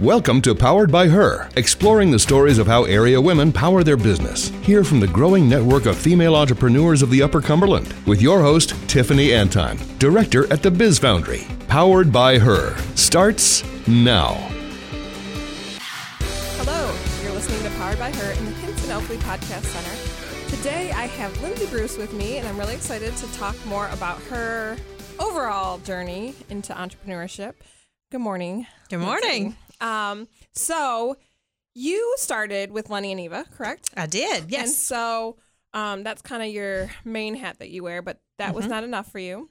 Welcome to Powered by Her, exploring the stories of how area women power their business. Hear from the growing network of female entrepreneurs of the Upper Cumberland with your host, Tiffany Anton, director at the Biz Foundry. Powered by Her starts now. Hello, you're listening to Powered by Her in the Hinton Oakley Podcast Center. Today I have Lindsay Bruce with me, and I'm really excited to talk more about her overall journey into entrepreneurship. Good morning. Good morning. Um, so you started with Lenny and Eva, correct? I did. And Yes. so um, that's kind of your main hat that you wear, but that was not enough for you.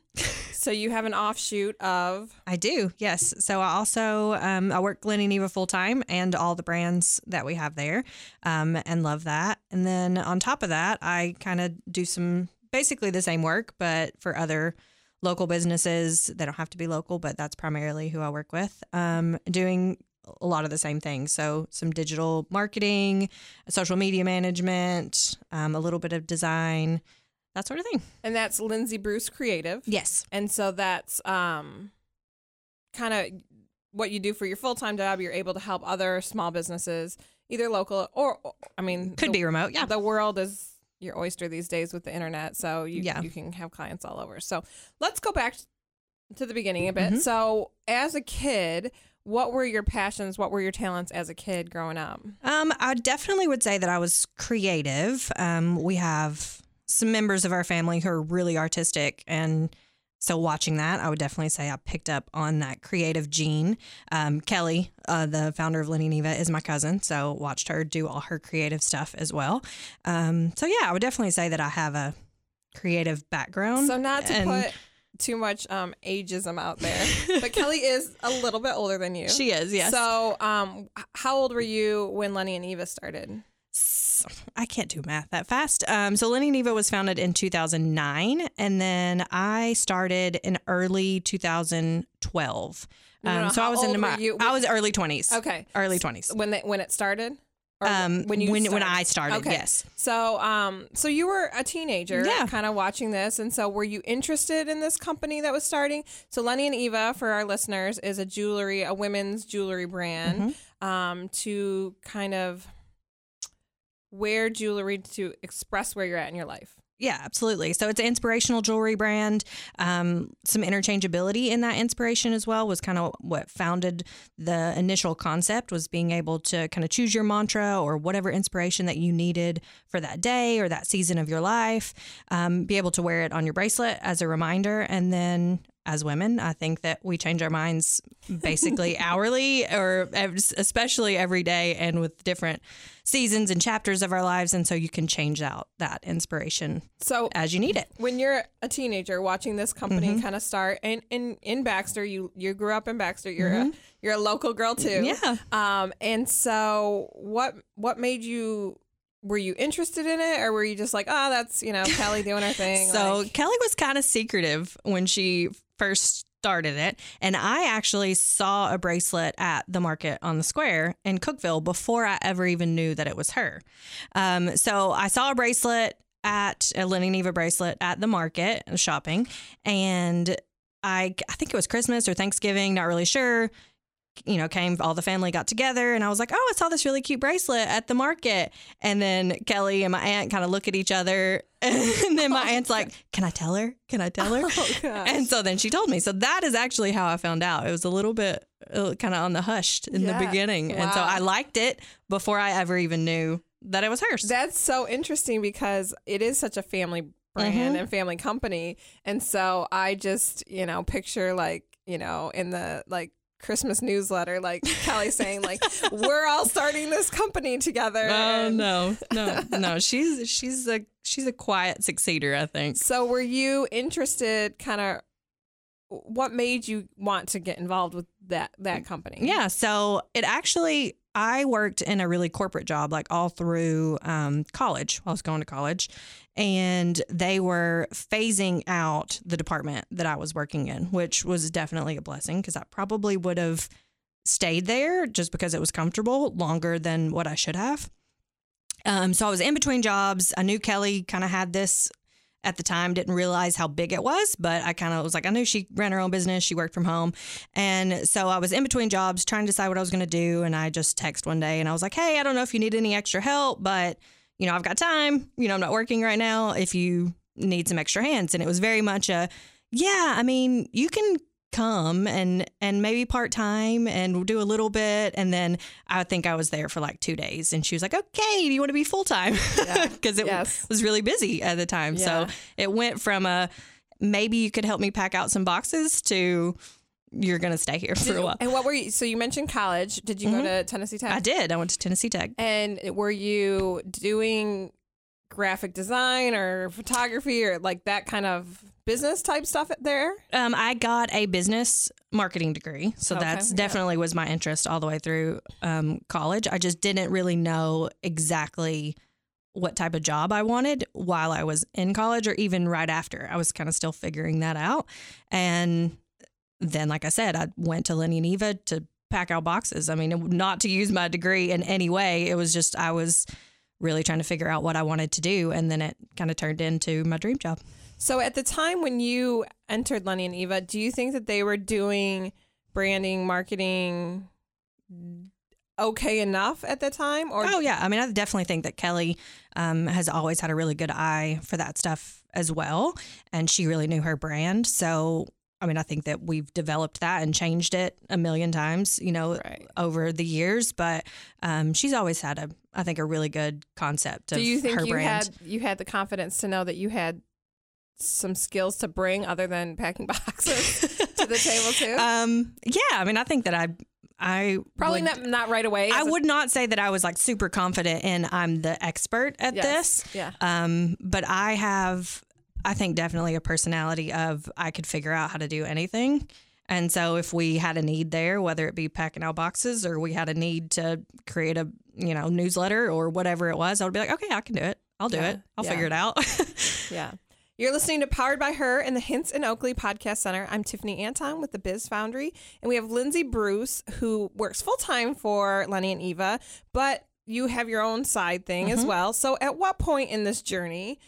so you have an offshoot of I do. Yes. So I also um, I work Lenny and Eva full time and all the brands that we have there, um, and love that. And then on top of that, I kind of do some basically the same work, but for other local businesses. They don't have to be local, but that's primarily who I work with. Um, doing a lot of the same things. So some digital marketing, social media management, um, a little bit of design, that sort of thing. and that's Lindsay Bruce Creative. Yes. And so that's um, kind of what you do for your full time job. You're able to help other small businesses, either local or, I mean, Could the, be remote. Yeah. The world is your oyster these days with the internet, so you Yeah. you can have clients all over. So let's go back to the beginning a bit. Mhm. So as a kid, what were your passions? What were your talents as a kid growing up? Um, I definitely would say that I was creative. Um, we have some members of our family who are really artistic, and so watching that, I would definitely say I picked up on that creative gene. Um, Kelly, uh, the founder of Lenny Neva, is my cousin, so watched her do all her creative stuff as well. Um, so yeah, I would definitely say that I have a creative background. So not to and put too much um, ageism out there, but Kelly is a little bit older than you. she is, yes. So, um, how old were you when Lenny and Eva started? I can't do math that fast. Um, so Lenny and Eva was founded in 2009, and then I started in early 2012. No, no, Um, so I was were my you? I was early 20s. Okay, Early 20s. when they, when it started, Um, when you when, when? I started, Okay. yes. So, um, so you were a teenager, Yeah. kind of watching this, and so were you interested in this company that was starting? So, Lenny and Eva, for our listeners, is a jewelry, a women's jewelry brand, Mm-hmm. um, to kind of wear jewelry to express where you're at in your life. Yeah, absolutely. So it's an inspirational jewelry brand. Um, some interchangeability in that inspiration as well was kind of what founded the initial concept was being able to kind of choose your mantra or whatever inspiration that you needed for that day or that season of your life. Um, be able to wear it on your bracelet as a reminder, and then. As women, I think that we change our minds basically hourly or especially every day and with different seasons and chapters of our lives. And so you can change out that inspiration So, as you need it. when you're a teenager watching this company Mm-hmm. kind of start, and in in Baxter, you you grew up in Baxter. You're a you're a local girl too. Mm-hmm. Yeah. Um, and so what what made you were you interested in it or were you just like, oh, that's you know Kelly doing her thing? So like- Kelly was kind of secretive when she first started it. And I actually saw a bracelet at the market on the square in Cookeville before I ever even knew that it was her. Um, so I saw a bracelet at a Lenny Neva bracelet at the market shopping. And I, I think it was Christmas or Thanksgiving, not really sure. You know, came all the family got together, and I was like, "Oh, I saw this really cute bracelet at the market." And then Kelly and my aunt kind of look at each other, and then my aunt's like, "Can I tell her? Can I tell her?" oh. And so then she told me. So that is actually how I found out. It was a little bit uh, kind of on the hushed in Yeah. the beginning. And so I liked it before I ever even knew that it was hers. that's so interesting because it is such a family brand Mm-hmm. and family company, and so I just you know picture like you know in the like. Christmas newsletter, like Kelly saying, like we're all starting this company together. Oh and- no, no, no. She's she's a she's a quiet succeeder, I think. So, were you interested? Kind of, what made you want to get involved with that that mm, company? Yeah. So it actually, I worked in a really corporate job, like all through um, college I was going to college. And they were phasing out the department that I was working in, which was definitely a blessing because I probably would have stayed there just because it was comfortable longer than what I should have. Um, so I was in between jobs. I knew Kelly kind of had this at the time didn't realize how big it was, but I kind of was like, I knew she ran her own business. She worked from home. And so I was in between jobs trying to decide what I was going to do. And I just text one day and I was like, hey, I don't know if you need any extra help, but, you know, I've got time. You know, I'm not working right now. If you need some extra hands. And it was very much a, yeah, I mean, you can come and and maybe part time and we'll do a little bit and then I think I was there for like 2 days and she was like okay do you want to be full time because it Yes. was really busy at the time Yeah. so it went from a maybe you could help me pack out some boxes to you're going to stay here for a while And what were you? So you mentioned college. Did you go mm-hmm. to Tennessee Tech? I did I went to Tennessee Tech And were you doing graphic design or photography or like that kind of business type stuff there? Um, I got a business marketing degree, so Okay, that's yeah. definitely was my interest all the way through um, college. I just didn't really know exactly what type of job I wanted while I was in college, or even right after. I was kind of still figuring that out, and then, like I said, I went to Lenny and Eva to pack out boxes. I mean, not to use my degree in any way. It was just I was really trying to figure out what I wanted to do, and then it kind of turned into my dream job. So at the time when you entered Lenny and Eva, do you think that they were doing branding, marketing okay enough at the time? Or oh yeah, I mean, I definitely think that Kelly um, has always had a really good eye for that stuff as well, and she really knew her brand. So, I mean, I think that we've developed that and changed it a million times, you know, Right. over the years. But um, she's always had a, I think, a really good concept of do you think her you brand. had you had the confidence to know that you had some skills to bring other than packing boxes to the table too? um, yeah, I mean, I think that I, I Probably would- not not right away. I would not say that I was like super confident and I'm the expert at Yes. this. Yeah. Um, but I have, I think, definitely a personality of I could figure out how to do anything. And so if we had a need there, whether it be packing out boxes or we had a need to create a, you know, newsletter or whatever it was, I would be like, okay, I can do it. I'll do Yeah. it. I'll Yeah. figure it out. Yeah. You're listening to Powered by Her in the Hints and Oakley Podcast Center. I'm Tiffany Anton with the Biz Foundry, and we have Lindsay Bruce, who works full time for Lenny and Eva, but you have your own side thing as mm-hmm. well. So, at what point in this journey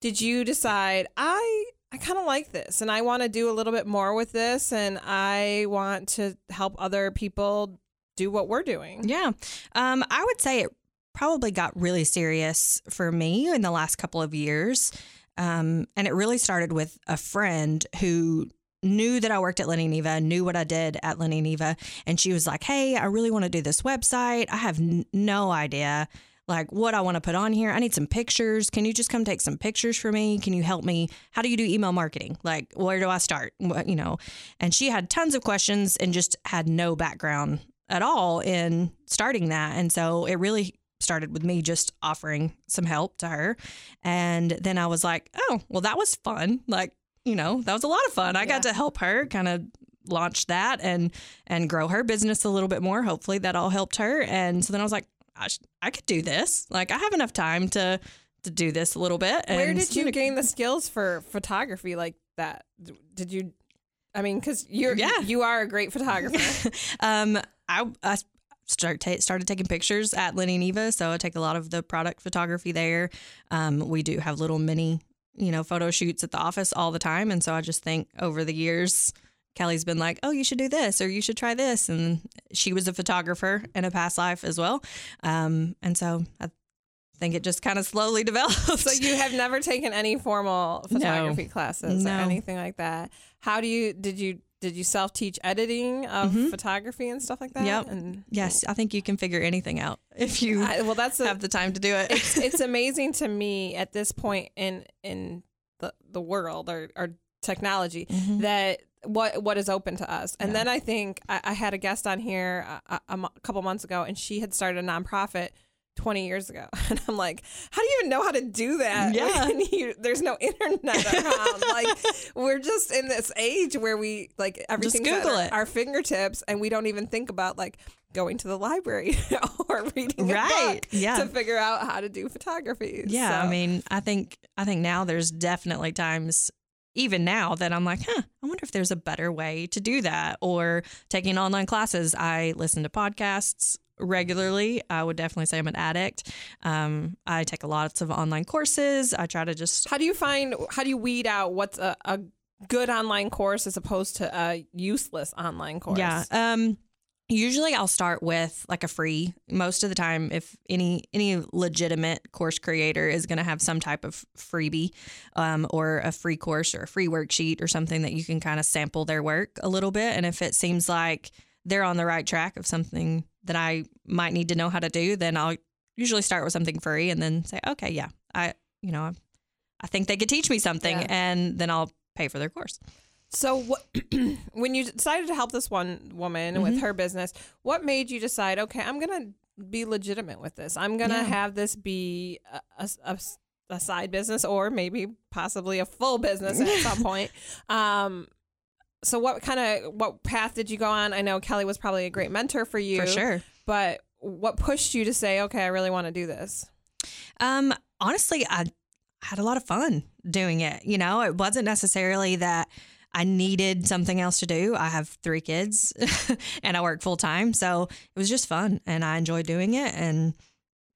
did you decide I I kind of like this, and I want to do a little bit more with this, and I want to help other people do what we're doing? Yeah. Um, I would say it probably got really serious for me in the last couple of years. Um, and it really started with a friend who knew that I worked at Lenny and Eva, knew what I did at Lenny and Eva. And she was like, Hey, I really want to do this website. I have n- no idea like what I want to put on here. I need some pictures. Can you just come take some pictures for me? Can you help me? How do you do email marketing? Like, where do I start? What, you know, and she had tons of questions and just had no background at all in starting that. And so it really started with me just offering some help to her. And then I was like, oh, well, that was fun. Like, you know, that was a lot of fun. I got to help her kind of launch that and and grow her business a little bit more. Hopefully that all helped her. And so then I was like, I, sh- I could do this. Like I have enough time to to do this a little bit. Where did you gain the skills for photography like that? Did you? I mean, because you're Yeah. you are a great photographer. Um, I, I start ta- started taking pictures at Lenny and Eva, so I take a lot of the product photography there. Um, we do have little mini, you know, photo shoots at the office all the time, and so I just think over the years. Kelly's been like, "Oh, you should do this, or you should try this," and she was a photographer in a past life as well, um, and so I think it just kind of slowly developed. so you have never taken any formal photography classes or anything like that. How do you did you did you self teach editing of photography and stuff like that? Mm-hmm. Yep. And yes, I think you can figure anything out if you I, well, that's a, have the time to do it. it's it's amazing to me at this point in in the the world or, or technology Mm-hmm. that what what is open to us. And then I think I, I had a guest on here a, a, mo- couple months ago, and she had started a nonprofit. 20 years ago and i'm like how do you even know how to do that Yeah. you, there's no internet around like we're just in this age where we like everything's at Google our, it. our fingertips and we don't even think about like going to the library or reading a Right. book Yeah. to figure out how to do photography. Yeah, I mean, I think I think now there's definitely times even now that I'm like, huh, I wonder if there's a better way to do that or taking online classes. I listen to podcasts regularly. I would definitely say I'm an addict. Um, I take lots of online courses. I try to just. How do you find? How do you weed out what's a, a good online course as opposed to a useless online course? Yeah. Um, usually I'll start with like a free. Most of the time, if any any legitimate course creator is going to have some type of freebie, um, or a free course or a free worksheet or something that you can kind of sample their work a little bit, and if it seems like they're on the right track of something that I might need to know how to do, then I'll usually start with something free and then say, okay, yeah, I you know I think they could teach me something, Yeah. and then I'll pay for their course. So what, when you decided to help this one woman Mm-hmm. with her business, what made you decide? Okay, I'm gonna be legitimate with this. I'm gonna Yeah. have this be a, a- a- a side business or maybe possibly a full business at some point. Um, so what kind of what path did you go on? I know Kelly was probably a great mentor for you, For sure. But what pushed you to say, okay, I really want to do this? Um, honestly, I had a lot of fun doing it. You know, it wasn't necessarily that I needed something else to do. I have three kids and I work full time. So it was just fun and I enjoyed doing it and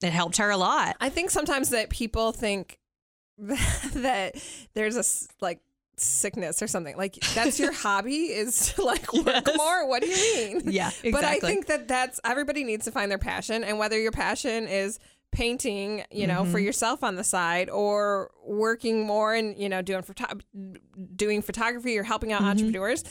it helped her a lot. I think sometimes that people think that there's a like sickness or something. Like that's your hobby is to like work Yes. more. What do you mean? Yeah, But I think that that's everybody needs to find their passion, and whether your passion is painting, you know, Mm-hmm. for yourself on the side, or working more and you know doing photo- doing photography or helping out entrepreneurs,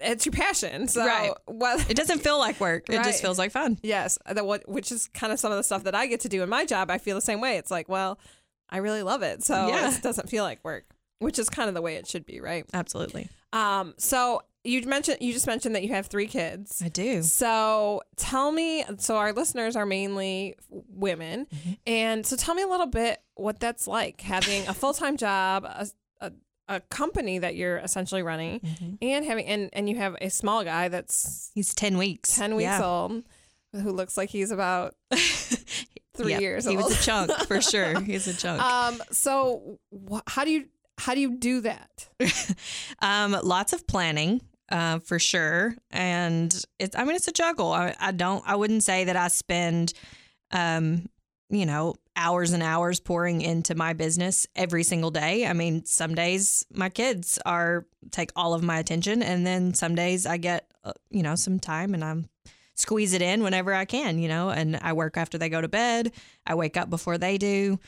it's your passion. So Mm-hmm. Right. whether It doesn't feel like work. It Right. just feels like fun. Yes, that what which is kind of some of the stuff that I get to do in my job. I feel the same way. It's like, well, I really love it, so Yeah. it doesn't feel like work, which is kind of the way it should be, right? Absolutely. Um, so you mentioned you just mentioned that you have three kids. I do. So tell me, so our listeners are mainly women, Mm-hmm. and so tell me a little bit what that's like having a full time job, a, a a company that you're essentially running, Mm-hmm. and having and and you have a small guy that's He's 10 weeks. 10 weeks Yeah. old who looks like he's about three Yep. years Old. He was a chunk for sure. He's a chunk. um so wh- how do you how do you do that Um, lots of planning, uh, for sure, and it's. I mean, it's a juggle. I, I don't. I wouldn't say that I spend, um, you know, hours and hours pouring into my business every single day. I mean, some days my kids are take all of my attention, and then some days I get, uh, you know, some time and I'm squeeze it in whenever I can. You know, and I work after they go to bed. I wake up before they do.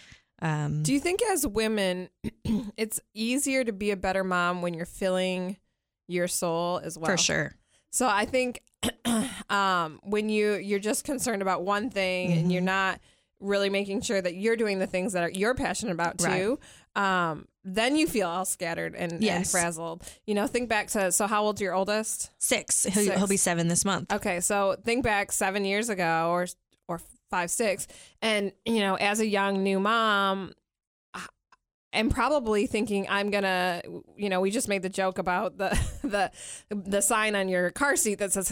Um, do you think as women it's easier to be a better mom when you're filling your soul as well for sure. so i think um when you you're just concerned about one thing and Mm-hmm. you're not really making sure that you're doing the things that are, you're passionate about too um then you feel all scattered and, and frazzled you know think back to so how old's your oldest Six. He'll, Six. he'll be seven this month. Okay, so think back seven years ago, or or five, six, and you know, as a young new mom, and probably thinking I'm gonna, you know, we just made the joke about the the the sign on your car seat that says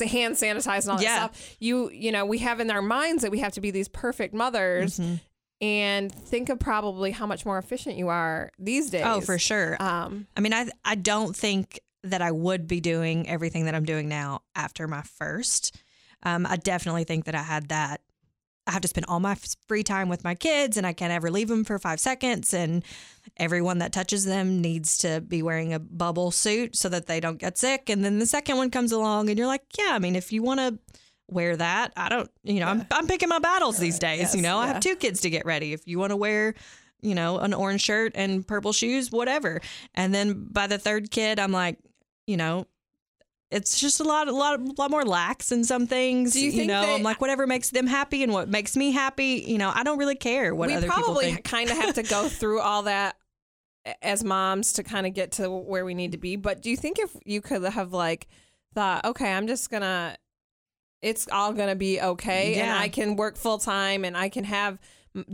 hand sanitize and all Yeah. that stuff. You you know, we have in our minds that we have to be these perfect mothers. Mm-hmm. And think of probably how much more efficient you are these days. Oh, for sure. Um, I mean, I I don't think that I would be doing everything that I'm doing now after my first. Um, I definitely think that I had that. I have to spend all my free time with my kids, and I can't ever leave them for five seconds. And everyone that touches them needs to be wearing a bubble suit so that they don't get sick. And then the second one comes along, and you're like, yeah, I mean, if you want to wear that, I don't, you know, I'm, I'm picking my battles these days. Yes, you know, I have two kids to get ready. If you want to wear you know, an orange shirt and purple shoes, whatever. And then by the third kid, I'm like, you know, it's just a lot, a lot, a lot more lax in some things. Do you think know, they- I'm like, whatever makes them happy and what makes me happy. You know, I don't really care what we other people probably think. kind of have to go through all that as moms to kind of get to where we need to be. But do you think if you could have like thought, okay, I'm just gonna, it's all gonna be okay, and I can work full time and I can have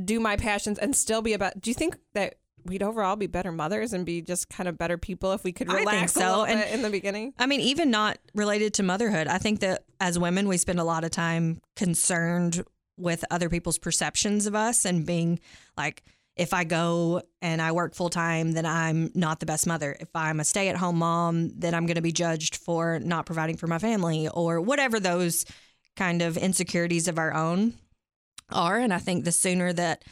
do my passions and still be about. Do you think that? We'd overall be better mothers and be just kind of better people if we could relax a so, little and- bit in the beginning. I mean, even not related to motherhood. I think that as women, we spend a lot of time concerned with other people's perceptions of us and being like, if I go and I work full time, then I'm not the best mother. If I'm a stay at home mom, then I'm going to be judged for not providing for my family or whatever those kind of insecurities of our own are. And I think the sooner that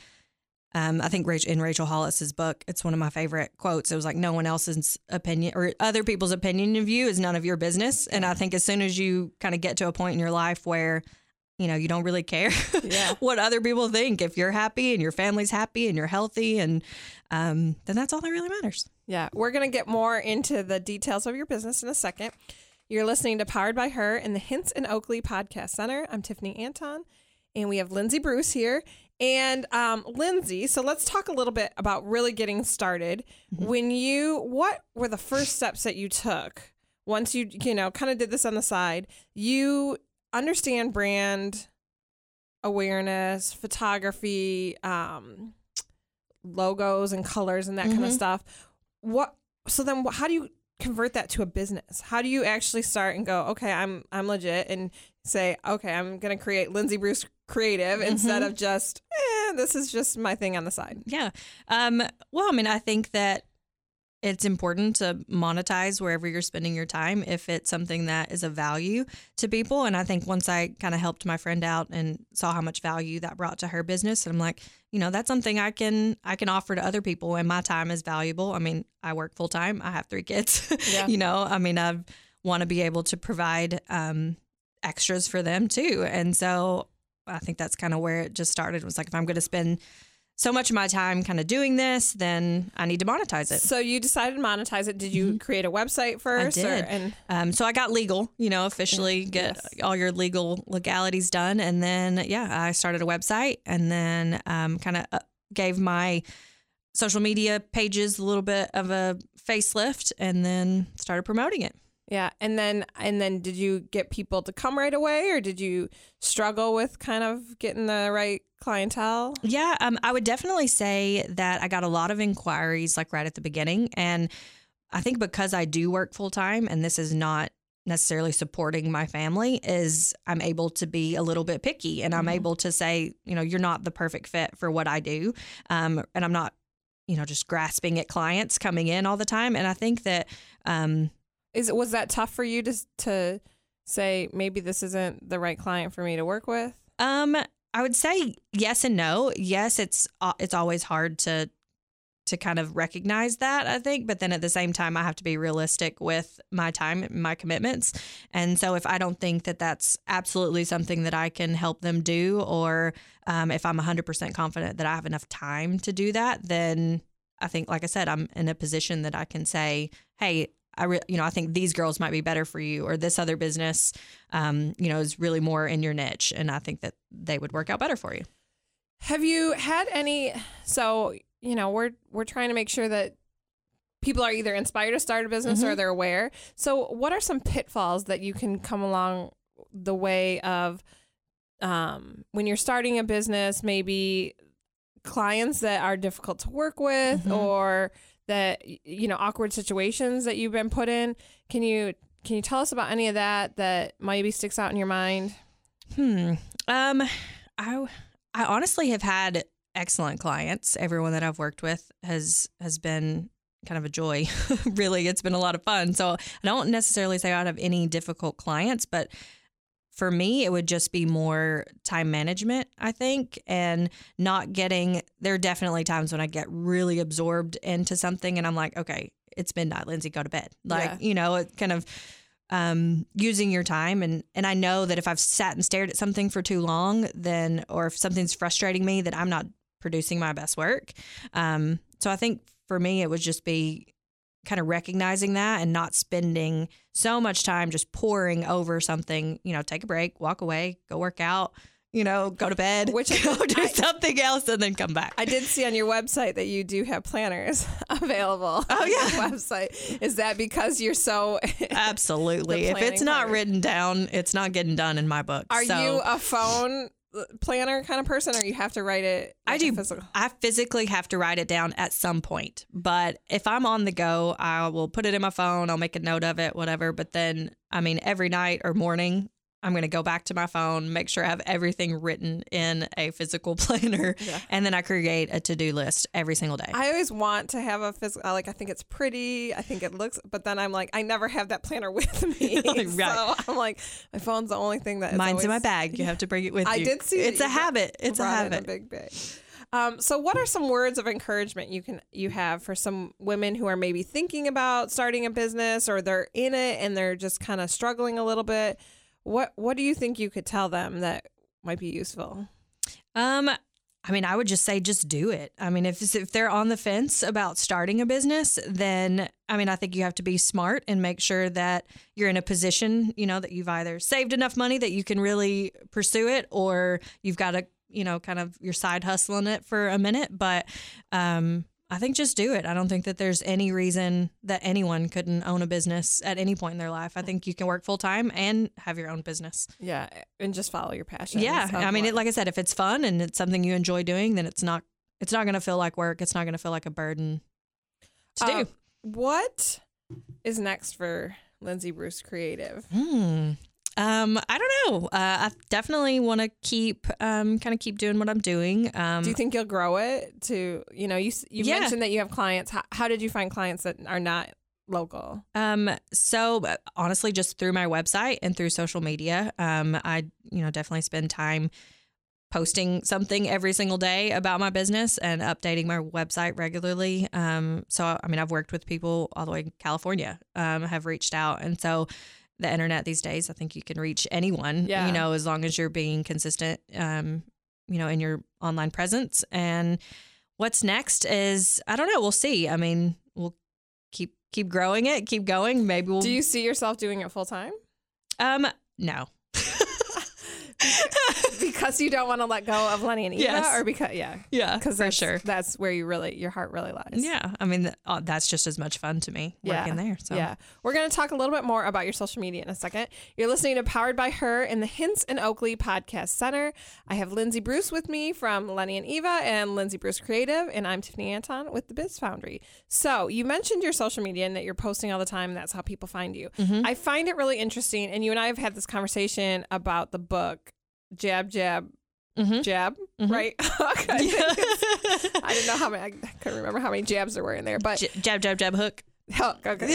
um, I think in Rachel Hollis's book, it's one of my favorite quotes. It was like, "No one else's opinion or other people's opinion of you is none of your business." And I think as soon as you kind of get to a point in your life where you know you don't really care yeah. what other people think, if you're happy and your family's happy and you're healthy, and um, then that's all that really matters. Yeah, we're gonna get more into the details of your business in a second. You're listening to Powered by Her in the Hints and Oakley Podcast Center. I'm Tiffany Anton, and we have Lindsay Bruce here. And um, Lindsay, so let's talk a little bit about really getting started. Mm-hmm. When you, what were the first steps that you took once you, you know, kind of did this on the side? You understand brand awareness, photography, um, logos and colors and that mm-hmm. kind of stuff. What? So then, how do you convert that to a business? How do you actually start and go, okay, I'm I'm legit, and say, okay, I'm gonna create Lindsay Bruce creative mm-hmm. instead of just eh, this is just my thing on the side. Yeah. Um, well, I mean, I think that it's important to monetize wherever you're spending your time if it's something that is of value to people. And I think once I kind of helped my friend out and saw how much value that brought to her business, and I'm like, you know, that's something I can I can offer to other people, and my time is valuable. I mean, I work full time. I have three kids. Yeah. you know, I mean, I want to be able to provide um, extras for them too, and so I think that's kind of where it just started. It was like if I'm going to spend so much of my time kind of doing this, then I need to monetize it. So you decided to monetize it. Did you mm-hmm. create a website first? I did. Or, and um, so I got legal, you know, officially get yes. all your legal legalities done, and then yeah, I started a website, and then um, kind of uh, gave my social media pages a little bit of a facelift, and then started promoting it. Yeah, and then and then did you get people to come right away, or did you struggle with kind of getting the right clientele? Yeah, um, I would definitely say that I got a lot of inquiries like right at the beginning, and I think because I do work full time, and this is not necessarily supporting my family is I'm able to be a little bit picky and I'm mm-hmm. able to say, you know, you're not the perfect fit for what I do. Um, and I'm not, you know, just grasping at clients coming in all the time. And I think that um, is was that tough for you to to say maybe this isn't the right client for me to work with? Um, I would say yes and no. Yes, it's it's always hard to to kind of recognize that, I think, but then at the same time I have to be realistic with my time, my commitments. And so if I don't think that that's absolutely something that I can help them do or um, if I'm 100% confident that I have enough time to do that, then I think like I said, I'm in a position that I can say, "Hey, I re- you know I think these girls might be better for you, or this other business, um, you know, is really more in your niche, and I think that they would work out better for you. Have you had any? So you know, we're we're trying to make sure that people are either inspired to start a business mm-hmm. or they're aware. So, what are some pitfalls that you can come along the way of um, when you're starting a business? Maybe clients that are difficult to work with, mm-hmm. or that you know awkward situations that you've been put in. Can you can you tell us about any of that that maybe sticks out in your mind? Hmm. Um, I I honestly have had excellent clients. Everyone that I've worked with has has been kind of a joy. really, it's been a lot of fun. So I don't necessarily say I have any difficult clients, but for me, it would just be more time management, I think, and not getting. There are definitely times when I get really absorbed into something and I'm like, okay, it's midnight, Lindsay, go to bed. Like, yeah. you know, it kind of um, using your time. And, and I know that if I've sat and stared at something for too long, then, or if something's frustrating me, that I'm not producing my best work. Um, so I think for me, it would just be kind of recognizing that and not spending so much time just pouring over something, you know, take a break, walk away, go work out, you know, go to bed, which go do I, something else and then come back. I did see on your website that you do have planners available. Oh yeah, website. Is that because you're so absolutely? if it's not written down, it's not getting done in my book. Are so. you a phone planner kind of person, or you have to write it? I do. Physical? I physically have to write it down at some point. But if I'm on the go, I will put it in my phone. I'll make a note of it, whatever. But then, I mean, every night or morning, I'm going to go back to my phone, make sure I have everything written in a physical planner, Yeah. and then I create a to do list every single day. I always want to have a physical, like, I think it's pretty. I think it looks, but then I'm like, I never have that planner with me. Right. So I'm like, my phone's the only thing that is Mine's in my bag. You have to bring it with I you. did see It's a habit. It's a habit. big bag. Um, so, what are some words of encouragement you can you have for some women who are maybe thinking about starting a business or they're in it and they're just kind of struggling a little bit? What What do you think you could tell them that might be useful? Um, I mean, I would just say just do it. I mean, if if they're on the fence about starting a business, then I mean, I think you have to be smart and make sure that you're in a position, you know, that you've either saved enough money that you can really pursue it, or you've got to, you know, kind of your side hustling it for a minute. But um, I think just do it. I don't think that there's any reason that anyone couldn't own a business at any point in their life. I think you can work full time and have your own business. Yeah, and just follow your passion. Yeah, I mean, it, like I said, if it's fun and it's something you enjoy doing, then it's not it's not going to feel like work. It's not going to feel like a burden to Um, do. what is next for Lindsay Bruce Creative? Hmm. Um, I don't know. Uh, I definitely want to keep um kind of keep doing what I'm doing. Um, Do you think you'll grow it to you know you you Yeah. mentioned that you have clients. How, how did you find clients that are not local? Um, so uh, honestly, just through my website and through social media, um, I you know definitely spend time posting something every single day about my business and updating my website regularly. Um, so I mean, I've worked with people all the way in California, um, have reached out, and so the internet these days, I think you can reach anyone. Yeah. You know, as long as you're being consistent, um, you know, in your online presence. And what's next is I don't know. We'll see. I mean, we'll keep keep growing it, keep going. Maybe we'll. Do you see yourself doing it full time? um, no. because you don't want to let go of Lenny and Eva, Yes. or because yeah, Yeah, because for that's, sure. that's where you really your heart really lies. Yeah, I mean oh, that's just as much fun to me Yeah. working there. So Yeah. We're going to talk a little bit more about your social media in a second. You're listening to Powered by Her in the Hints and Oakley Podcast Center. I have Lindsay Bruce with me from Lenny and Eva and Lindsay Bruce Creative, and I'm Tiffany Anton with the Biz Foundry. So you mentioned your social media and that you're posting all the time. And that's how people find you. Mm-hmm. I find it really interesting, and you and I have had this conversation about the book Jab Jab Mhm. Jab, Mhm. right? Okay. I, think it's- I didn't know how many. I couldn't remember how many jabs there were in there, but J- jab jab jab hook. Oh, okay.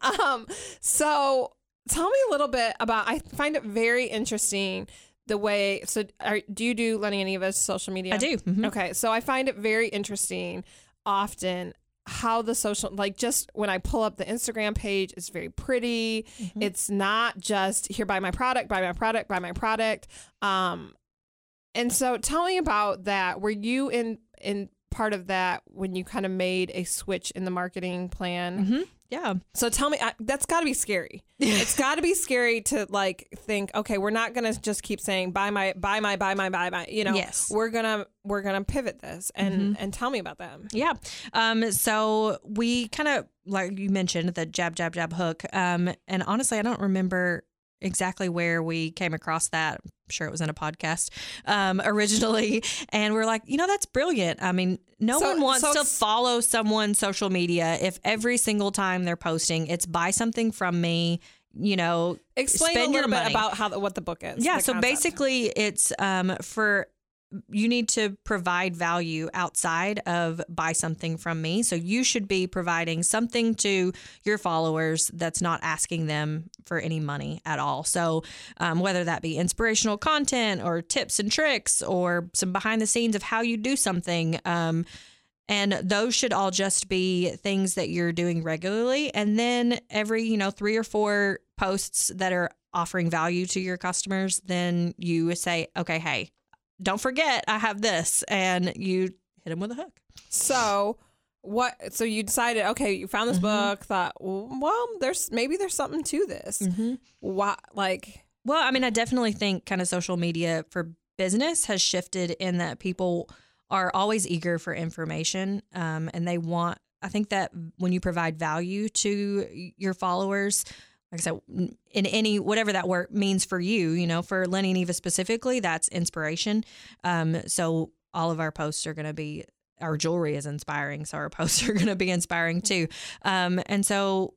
um, so tell me a little bit about. I find it very interesting the way. So, are, do you do Lenny and Eva's social media? I do. Mhm. Okay, so I find it very interesting. Often, how the social like just when I pull up the Instagram page, it's very pretty. Mm-hmm. It's not just here buy my product, buy my product, buy my product. Um, and so tell me about that. Were you in in part of that when you kind of made a switch in the marketing plan? Mhm. Yeah. So tell me, I, that's got to be scary. it's got to be scary to like think, okay, we're not gonna just keep saying buy my, buy my, buy my, buy my. You know, Yes. we're gonna we're gonna pivot this and and tell me about them. Yeah. Um, so we kind of like you mentioned the jab jab jab hook. Um, and honestly, I don't remember exactly where we came across that. Sure it was in a podcast um, originally, and we're like, you know, that's brilliant. I mean, no So- one wants so to follow someone's social media if every single time they're posting, it's buy something from me. You know, Explain spend a little bit money. about how the, what the book is. Yeah, so concept. basically it's um for you need to provide value outside of buy something from me. So you should be providing something to your followers that's not asking them for any money at all. So um, whether that be inspirational content or tips and tricks or some behind the scenes of how you do something. Um, and those should all just be things that you're doing regularly. And then every, you know, three or four posts that are offering value to your customers, then you say, okay, hey, don't forget I have this. And you hit him with a hook. So what? So you decided, okay, you found this Mhm. book. Thought, well, there's maybe there's something to this. Mm-hmm. What? Like, Well, I mean, I definitely think kind of social media for business has shifted in that people are always eager for information um, and they want, I think that when you provide value to your followers, like I said, in any, whatever that word means for you, you know, for Lenny and Eva specifically, that's inspiration. Um, so all of our posts are going to be, our jewelry is inspiring. So our posts are going to be inspiring too. Um, and so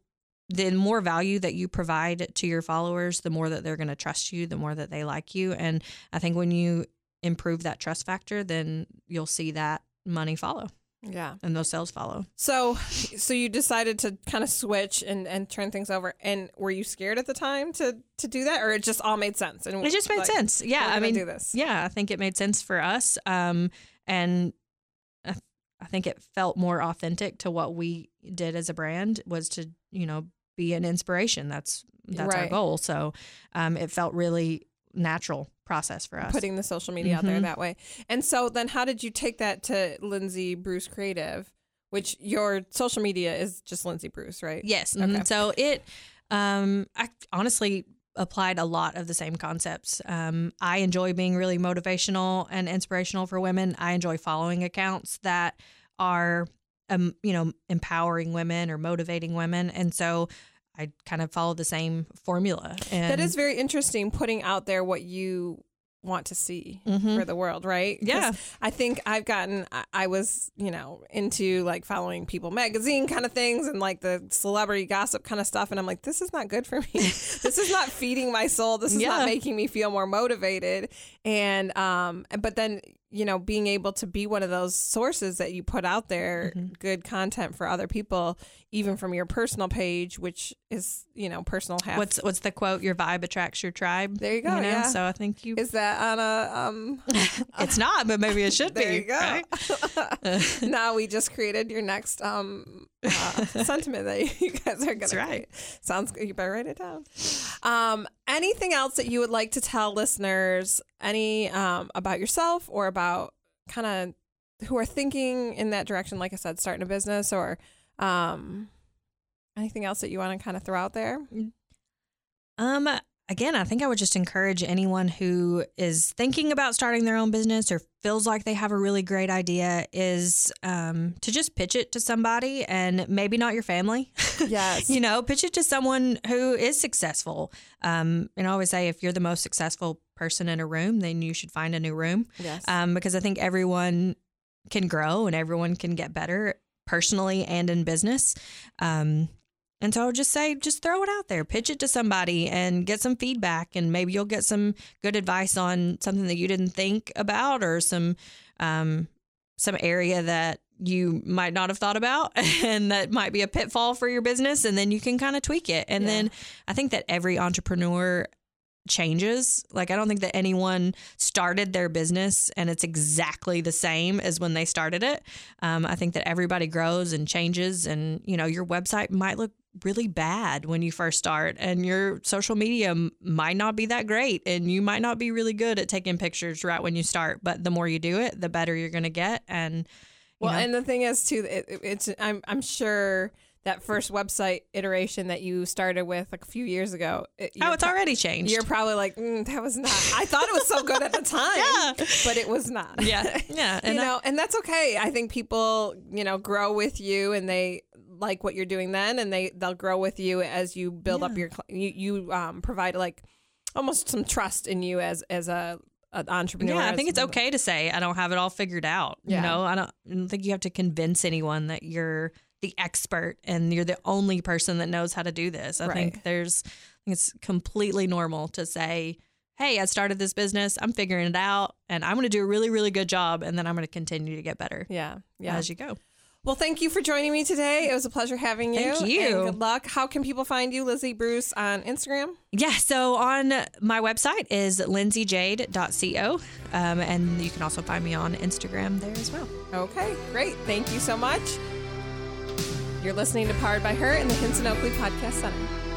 the more value that you provide to your followers, the more that they're going to trust you, the more that they like you. And I think when you improve that trust factor, then you'll see that money follow Yeah. and those sales follow. So, so you decided to kind of switch and, and turn things over. And were you scared at the time to to do that, or it just all made sense? And It just made like, sense. Yeah, I mean, do this. yeah, I think it made sense for us. Um, and I, I think it felt more authentic to what we did as a brand was to you know be an inspiration. That's that's our goal. So, um, it felt really natural process for us. Putting the social media out there Mhm. that way. And so then, how did you take that to Lindsay Bruce Creative? Which your social media is just Lindsay Bruce, right? Yes. Okay. mhm. So it, um, I honestly applied a lot of the same concepts. Um, I enjoy being really motivational and inspirational for women. I enjoy following accounts that are, um, you know, empowering women or motivating women, and so I kind of follow the same formula. And That is very interesting. Putting out there what you want to see Mhm. for the world, right? Yeah. I think I've gotten. I- I was, you know, into like following People magazine kind of things and like the celebrity gossip kind of stuff, and I'm like, this is not good for me. this is not feeding my soul. This is Yeah. not making me feel more motivated. And um, but then you know, being able to be one of those sources that you put out there, Mm-hmm. good content for other people, even from your personal page, which is you know personal half. what's what's the quote? Your vibe attracts your tribe. There you go, You know? yeah. So I think you. is that on a um? it's not, but maybe it should There be. There you go. right? now we just created your next um uh, sentiment that you guys are gonna. That's right. Sounds good. You better write it down. Um, anything else that you would like to tell listeners? Any um about yourself or about kind of who are thinking in that direction? Like I said, starting a business or um anything else that you want to kind of throw out there? Um, again, I think I would just encourage anyone who is thinking about starting their own business or feels like they have a really great idea is um, to just pitch it to somebody and maybe not your family. Yes. you know, pitch it to someone who is successful. Um, and I always say if you're the most successful person in a room, then you should find a new room Yes. um, because I think everyone can grow and everyone can get better personally and in business. Um, and so I would just say, just throw it out there, pitch it to somebody and get some feedback. And maybe you'll get some good advice on something that you didn't think about or some, um, some area that you might not have thought about and that might be a pitfall for your business. And then you can kind of tweak it. And Yeah. then I think that every entrepreneur changes. Like I don't think that anyone started their business and it's exactly the same as when they started it. Um, I think that everybody grows and changes, and you know your website might look really bad when you first start, and your social media m- might not be that great, and you might not be really good at taking pictures right when you start. But the more you do it, the better you're going to get, and Well, know, and the thing is too, it- it's I'm I'm sure that first website iteration that you started with like a few years ago. It, oh, it's pro- already changed. You're probably like, mm, that was not. I thought it was so good at the time, Yeah. but it was not. yeah, yeah, you and I- know, and that's okay. I think people, you know, grow with you and they like what you're doing then, and they they'll grow with you as you build up your you you um, provide like almost some trust in you as as a an entrepreneur. Yeah, I think it's okay to say I don't have it all figured out. Yeah. You know, I don't, I don't think you have to convince anyone that you're the expert and you're the only person that knows how to do this. I Right. think there's, it's completely normal to say, "Hey, I started this business. I'm figuring it out, and I'm going to do a really, really good job, and then I'm going to continue to get better Yeah, yeah. as you go." Well, thank you for joining me today. It was a pleasure having you. Thank you. And good luck. How can people find you, Lizzie Bruce, on Instagram? Yeah, so on my website is lindsayjade.co, um, and you can also find me on Instagram there as well. Okay, great. Thank you so much. You're listening to Powered by Her in the Hinson Oakley Podcast Center.